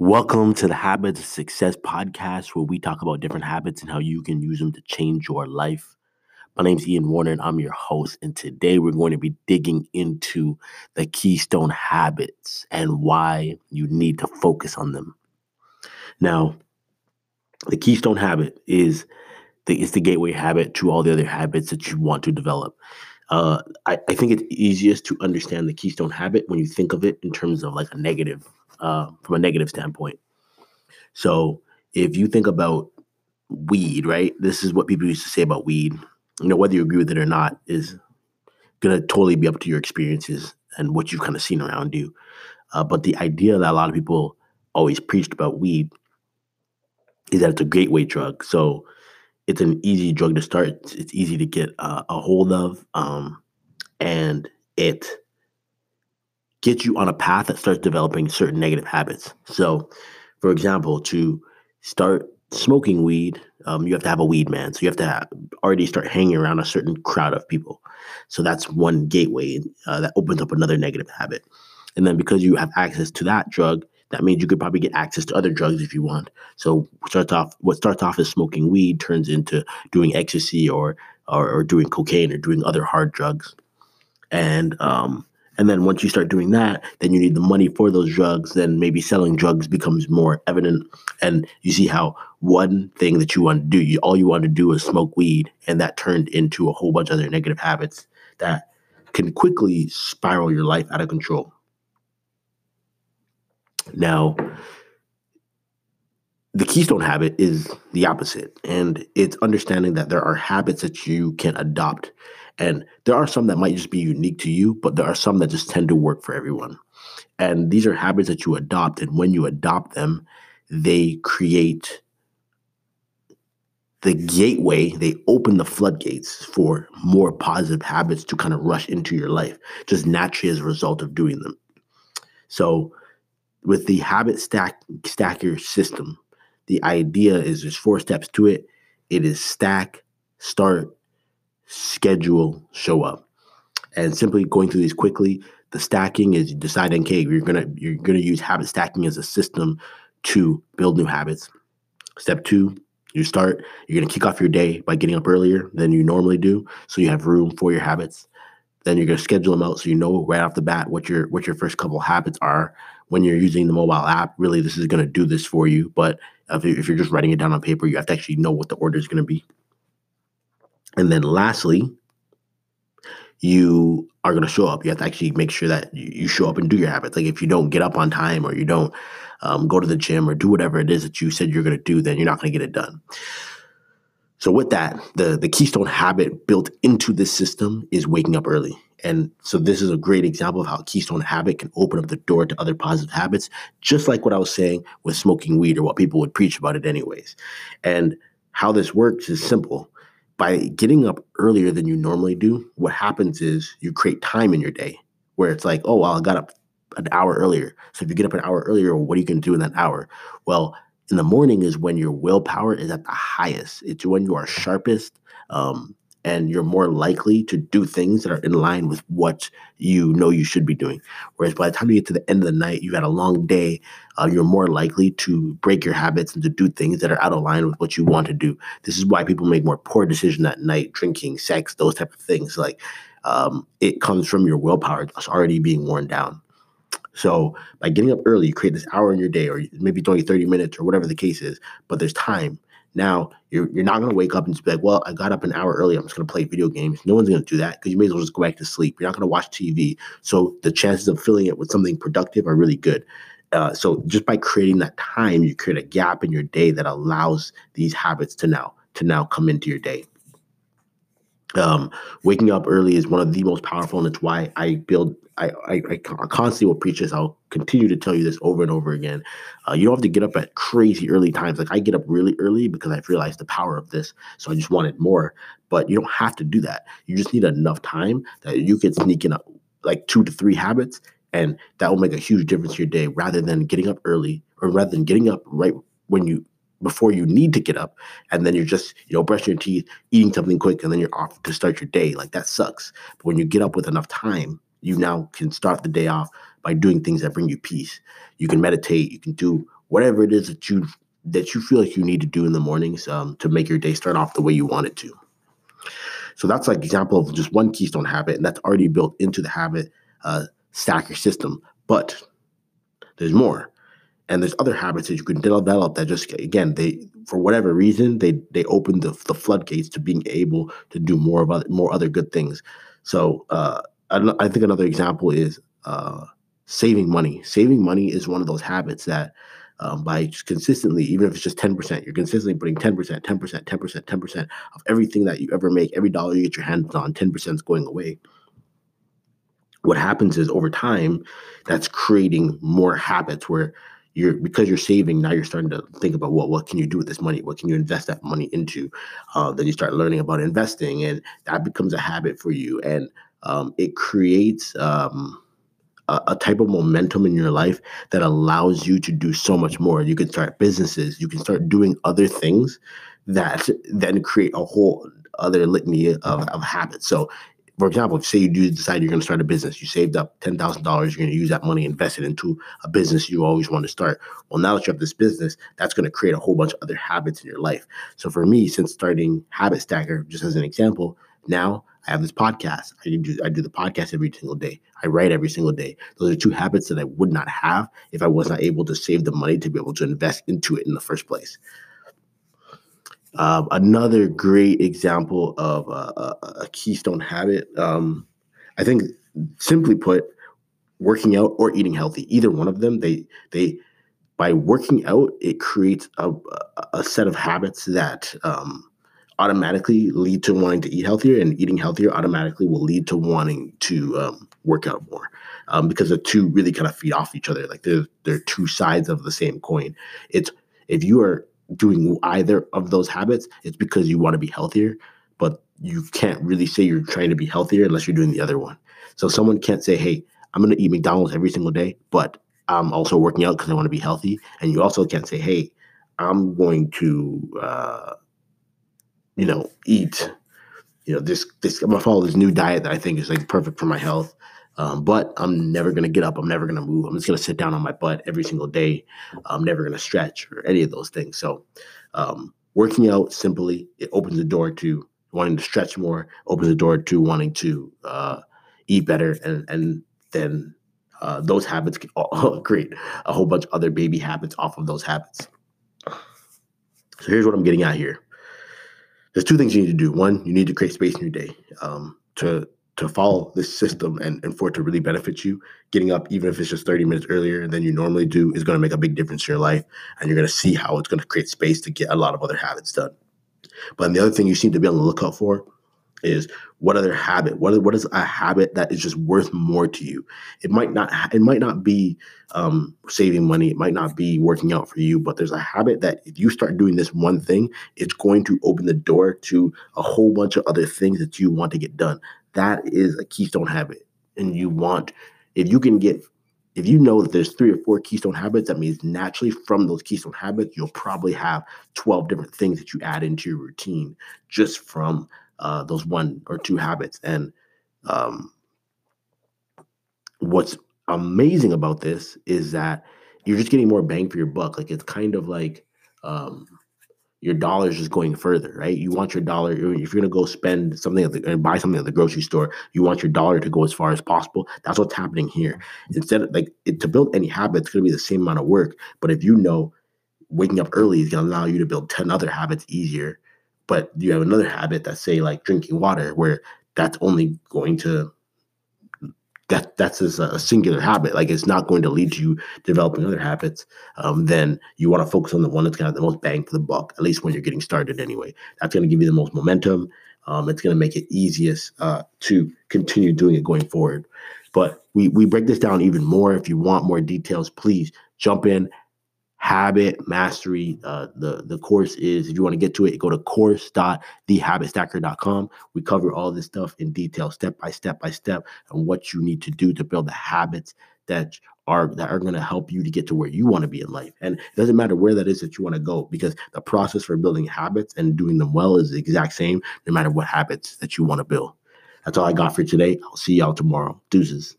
Welcome to the Habits of Success podcast, where we talk about different habits and how you can use them to change your life. My name is Ian Warner, and I'm your host. And today we're going to be digging into the keystone habits and why you need to focus on them. Now, the keystone habit is the, is the gateway habit to all the other habits that you want to develop. Uh, I, I think it's easiest to understand the keystone habit when you think of it in terms of like a negative uh, from a negative standpoint. So if you think about weed, right? This is what people used to say about weed. You know, whether you agree with it or not is gonna totally be up to your experiences and what you've kind of seen around you. Uh, but the idea that a lot of people always preached about weed is that it's a gateway drug. So it's an easy drug to start. It's, it's easy to get uh, a hold of, um, and it get you on a path that starts developing certain negative habits. So, for example, to start smoking weed, um, you have to have a weed man. So you have to have, already start hanging around a certain crowd of people. So that's one gateway uh, that opens up another negative habit. And then because you have access to that drug, that means you could probably get access to other drugs if you want. So starts off what starts off as smoking weed turns into doing ecstasy or or, or doing cocaine or doing other hard drugs. And um, and then once you start doing that, then you need the money for those drugs. Then maybe selling drugs becomes more evident. And you see how one thing that you want to do, you, all you want to do is smoke weed. And that turned into a whole bunch of other negative habits that can quickly spiral your life out of control. Now, the keystone habit is the opposite. And it's understanding that there are habits that you can adopt and there are some that might just be unique to you, but there are some that just tend to work for everyone. And these are habits that you adopt. And when you adopt them, they create the gateway, they open the floodgates for more positive habits to kind of rush into your life, just naturally as a result of doing them. So, with the habit stack stacker system, the idea is there's four steps to it. It is stack, start, schedule, show up. And simply going through these quickly, the stacking is deciding, okay, you're gonna you're gonna use habit stacking as a system to build new habits. Step two, you start, you're gonna kick off your day by getting up earlier than you normally do. So you have room for your habits. Then you're gonna schedule them out so you know right off the bat what your what your first couple habits are. When you're using the mobile app, really this is gonna do this for you. But if you're just writing it down on paper, you have to actually know what the order is gonna be. And then lastly, you are going to show up. You have to actually make sure that you show up and do your habits. Like if you don't get up on time or you don't um, go to the gym or do whatever it is that you said you're going to do, then you're not going to get it done. So with that, the the keystone habit built into this system is waking up early. And so this is a great example of how keystone habit can open up the door to other positive habits, just like what I was saying with smoking weed or what people would preach about it anyways. And how this works is simple by getting up earlier than you normally do, what happens is you create time in your day where it's like, oh, well, I got up an hour earlier. So if you get up an hour earlier, what are you going to do in that hour? Well, in the morning is when your willpower is at the highest. It's when you are sharpest. Um, and you're more likely to do things that are in line with what you know you should be doing. Whereas by the time you get to the end of the night, you've had a long day, uh, you're more likely to break your habits and to do things that are out of line with what you want to do. This is why people make more poor decisions at night, drinking, sex, those type of things. Like um, it comes from your willpower just already being worn down. So by getting up early, you create this hour in your day, or maybe it's only 30 minutes or whatever the case is, but there's time now you're you're not gonna wake up and just be like, well, I got up an hour early. I'm just gonna play video games. No one's gonna do that because you may as well just go back to sleep. You're not gonna watch TV. So the chances of filling it with something productive are really good. Uh, so just by creating that time, you create a gap in your day that allows these habits to now to now come into your day. Um, waking up early is one of the most powerful, and it's why I build. I, I, I constantly will preach this. I'll continue to tell you this over and over again. Uh, you don't have to get up at crazy early times. Like I get up really early because I've realized the power of this. So I just wanted more. But you don't have to do that. You just need enough time that you can sneak in a, like two to three habits, and that will make a huge difference to your day. Rather than getting up early, or rather than getting up right when you before you need to get up and then you're just you know brushing your teeth eating something quick and then you're off to start your day like that sucks but when you get up with enough time you now can start the day off by doing things that bring you peace. You can meditate, you can do whatever it is that you that you feel like you need to do in the mornings um, to make your day start off the way you want it to. So that's like example of just one keystone habit, and that's already built into the habit uh, stacker system. But there's more, and there's other habits that you can develop that just again they for whatever reason they they open the, the floodgates to being able to do more of other, more other good things. So uh, I, I think another example is uh, saving money. Saving money is one of those habits that um, by consistently, even if it's just 10%, you're consistently putting 10%, 10%, 10%, 10% of everything that you ever make, every dollar you get your hands on, 10% is going away. What happens is over time, that's creating more habits where you're because you're saving now you're starting to think about what what can you do with this money what can you invest that money into uh, then you start learning about investing and that becomes a habit for you and um, it creates um, a, a, type of momentum in your life that allows you to do so much more. You can start businesses, you can start doing other things that then create a whole other litany of, of habits. So, for example, say you do decide you're going to start a business, you saved up ten thousand dollars, you're going to use that money, invest it into a business you always want to start. Well, now that you have this business, that's going to create a whole bunch of other habits in your life. So, for me, since starting Habit Stacker, just as an example, now I have this podcast. I do, I do the podcast every single day. I write every single day. Those are two habits that I would not have if I was not able to save the money to be able to invest into it in the first place. Uh, another great example of a, a, a keystone habit, um, I think, simply put, working out or eating healthy. Either one of them, they they by working out, it creates a, a set of habits that um, automatically lead to wanting to eat healthier, and eating healthier automatically will lead to wanting to um, work out more. Um, because the two really kind of feed off each other. Like they're they're two sides of the same coin. It's if you are doing either of those habits, it's because you want to be healthier, but you can't really say you're trying to be healthier unless you're doing the other one. So someone can't say, "Hey, I'm going to eat McDonald's every single day, but I'm also working out because I want to be healthy." And you also can't say, "Hey, I'm going to uh, you know, eat, you know, this this I'm gonna follow this new diet that I think is like perfect for my health. Um, but I'm never gonna get up. I'm never gonna move. I'm just gonna sit down on my butt every single day. I'm never gonna stretch or any of those things. So, um, working out simply it opens the door to wanting to stretch more, opens the door to wanting to uh, eat better, and and then uh, those habits can create a whole bunch of other baby habits off of those habits. So here's what I'm getting at here there's two things you need to do. One, you need to create space in your day um, to to follow this system and, and for it to really benefit you. Getting up, even if it's just 30 minutes earlier than you normally do, is going to make a big difference in your life. And you're going to see how it's going to create space to get a lot of other habits done. But the other thing you seem to be on the lookout for is what other habit what, what is a habit that is just worth more to you? It might not it might not be um, saving money it might not be working out for you but there's a habit that if you start doing this one thing it's going to open the door to a whole bunch of other things that you want to get done. That is a keystone habit and you want if you can get if you know that there's three or four keystone habits, that means naturally from those keystone habits, you'll probably have 12 different things that you add into your routine just from uh, those one or two habits. And um, what's amazing about this is that you're just getting more bang for your buck. Like it's kind of like um, your dollar is just going further, right? You want your dollar, if you're gonna go spend something at the, and buy something at the grocery store, you want your dollar to go as far as possible. That's what's happening here. Instead of like it, to build any habit, it's gonna be the same amount of work. But if you know waking up early is gonna allow you to build 10 other habits easier but you have another habit that say like drinking water where that's only going to that that's a, a singular habit like it's not going to lead to you developing other habits um, then you want to focus on the one that's got the most bang for the buck at least when you're getting started anyway. That's going to give you the most momentum um, it's going to make it easiest uh, to continue doing it going forward. But we we break this down even more. If you want more details please jump in habit mastery. Uh, the the course is if you want to get to it, go to course.thehabitstacker.com. We cover all this stuff in detail, step by step by step, and what you need to do to build the habits that are that are going to help you to get to where you want to be in life. And it doesn't matter where that is that you want to go because the process for building habits and doing them well is the exact same no matter what habits that you want to build. That's all I got for today. I'll see y'all tomorrow. Deuces.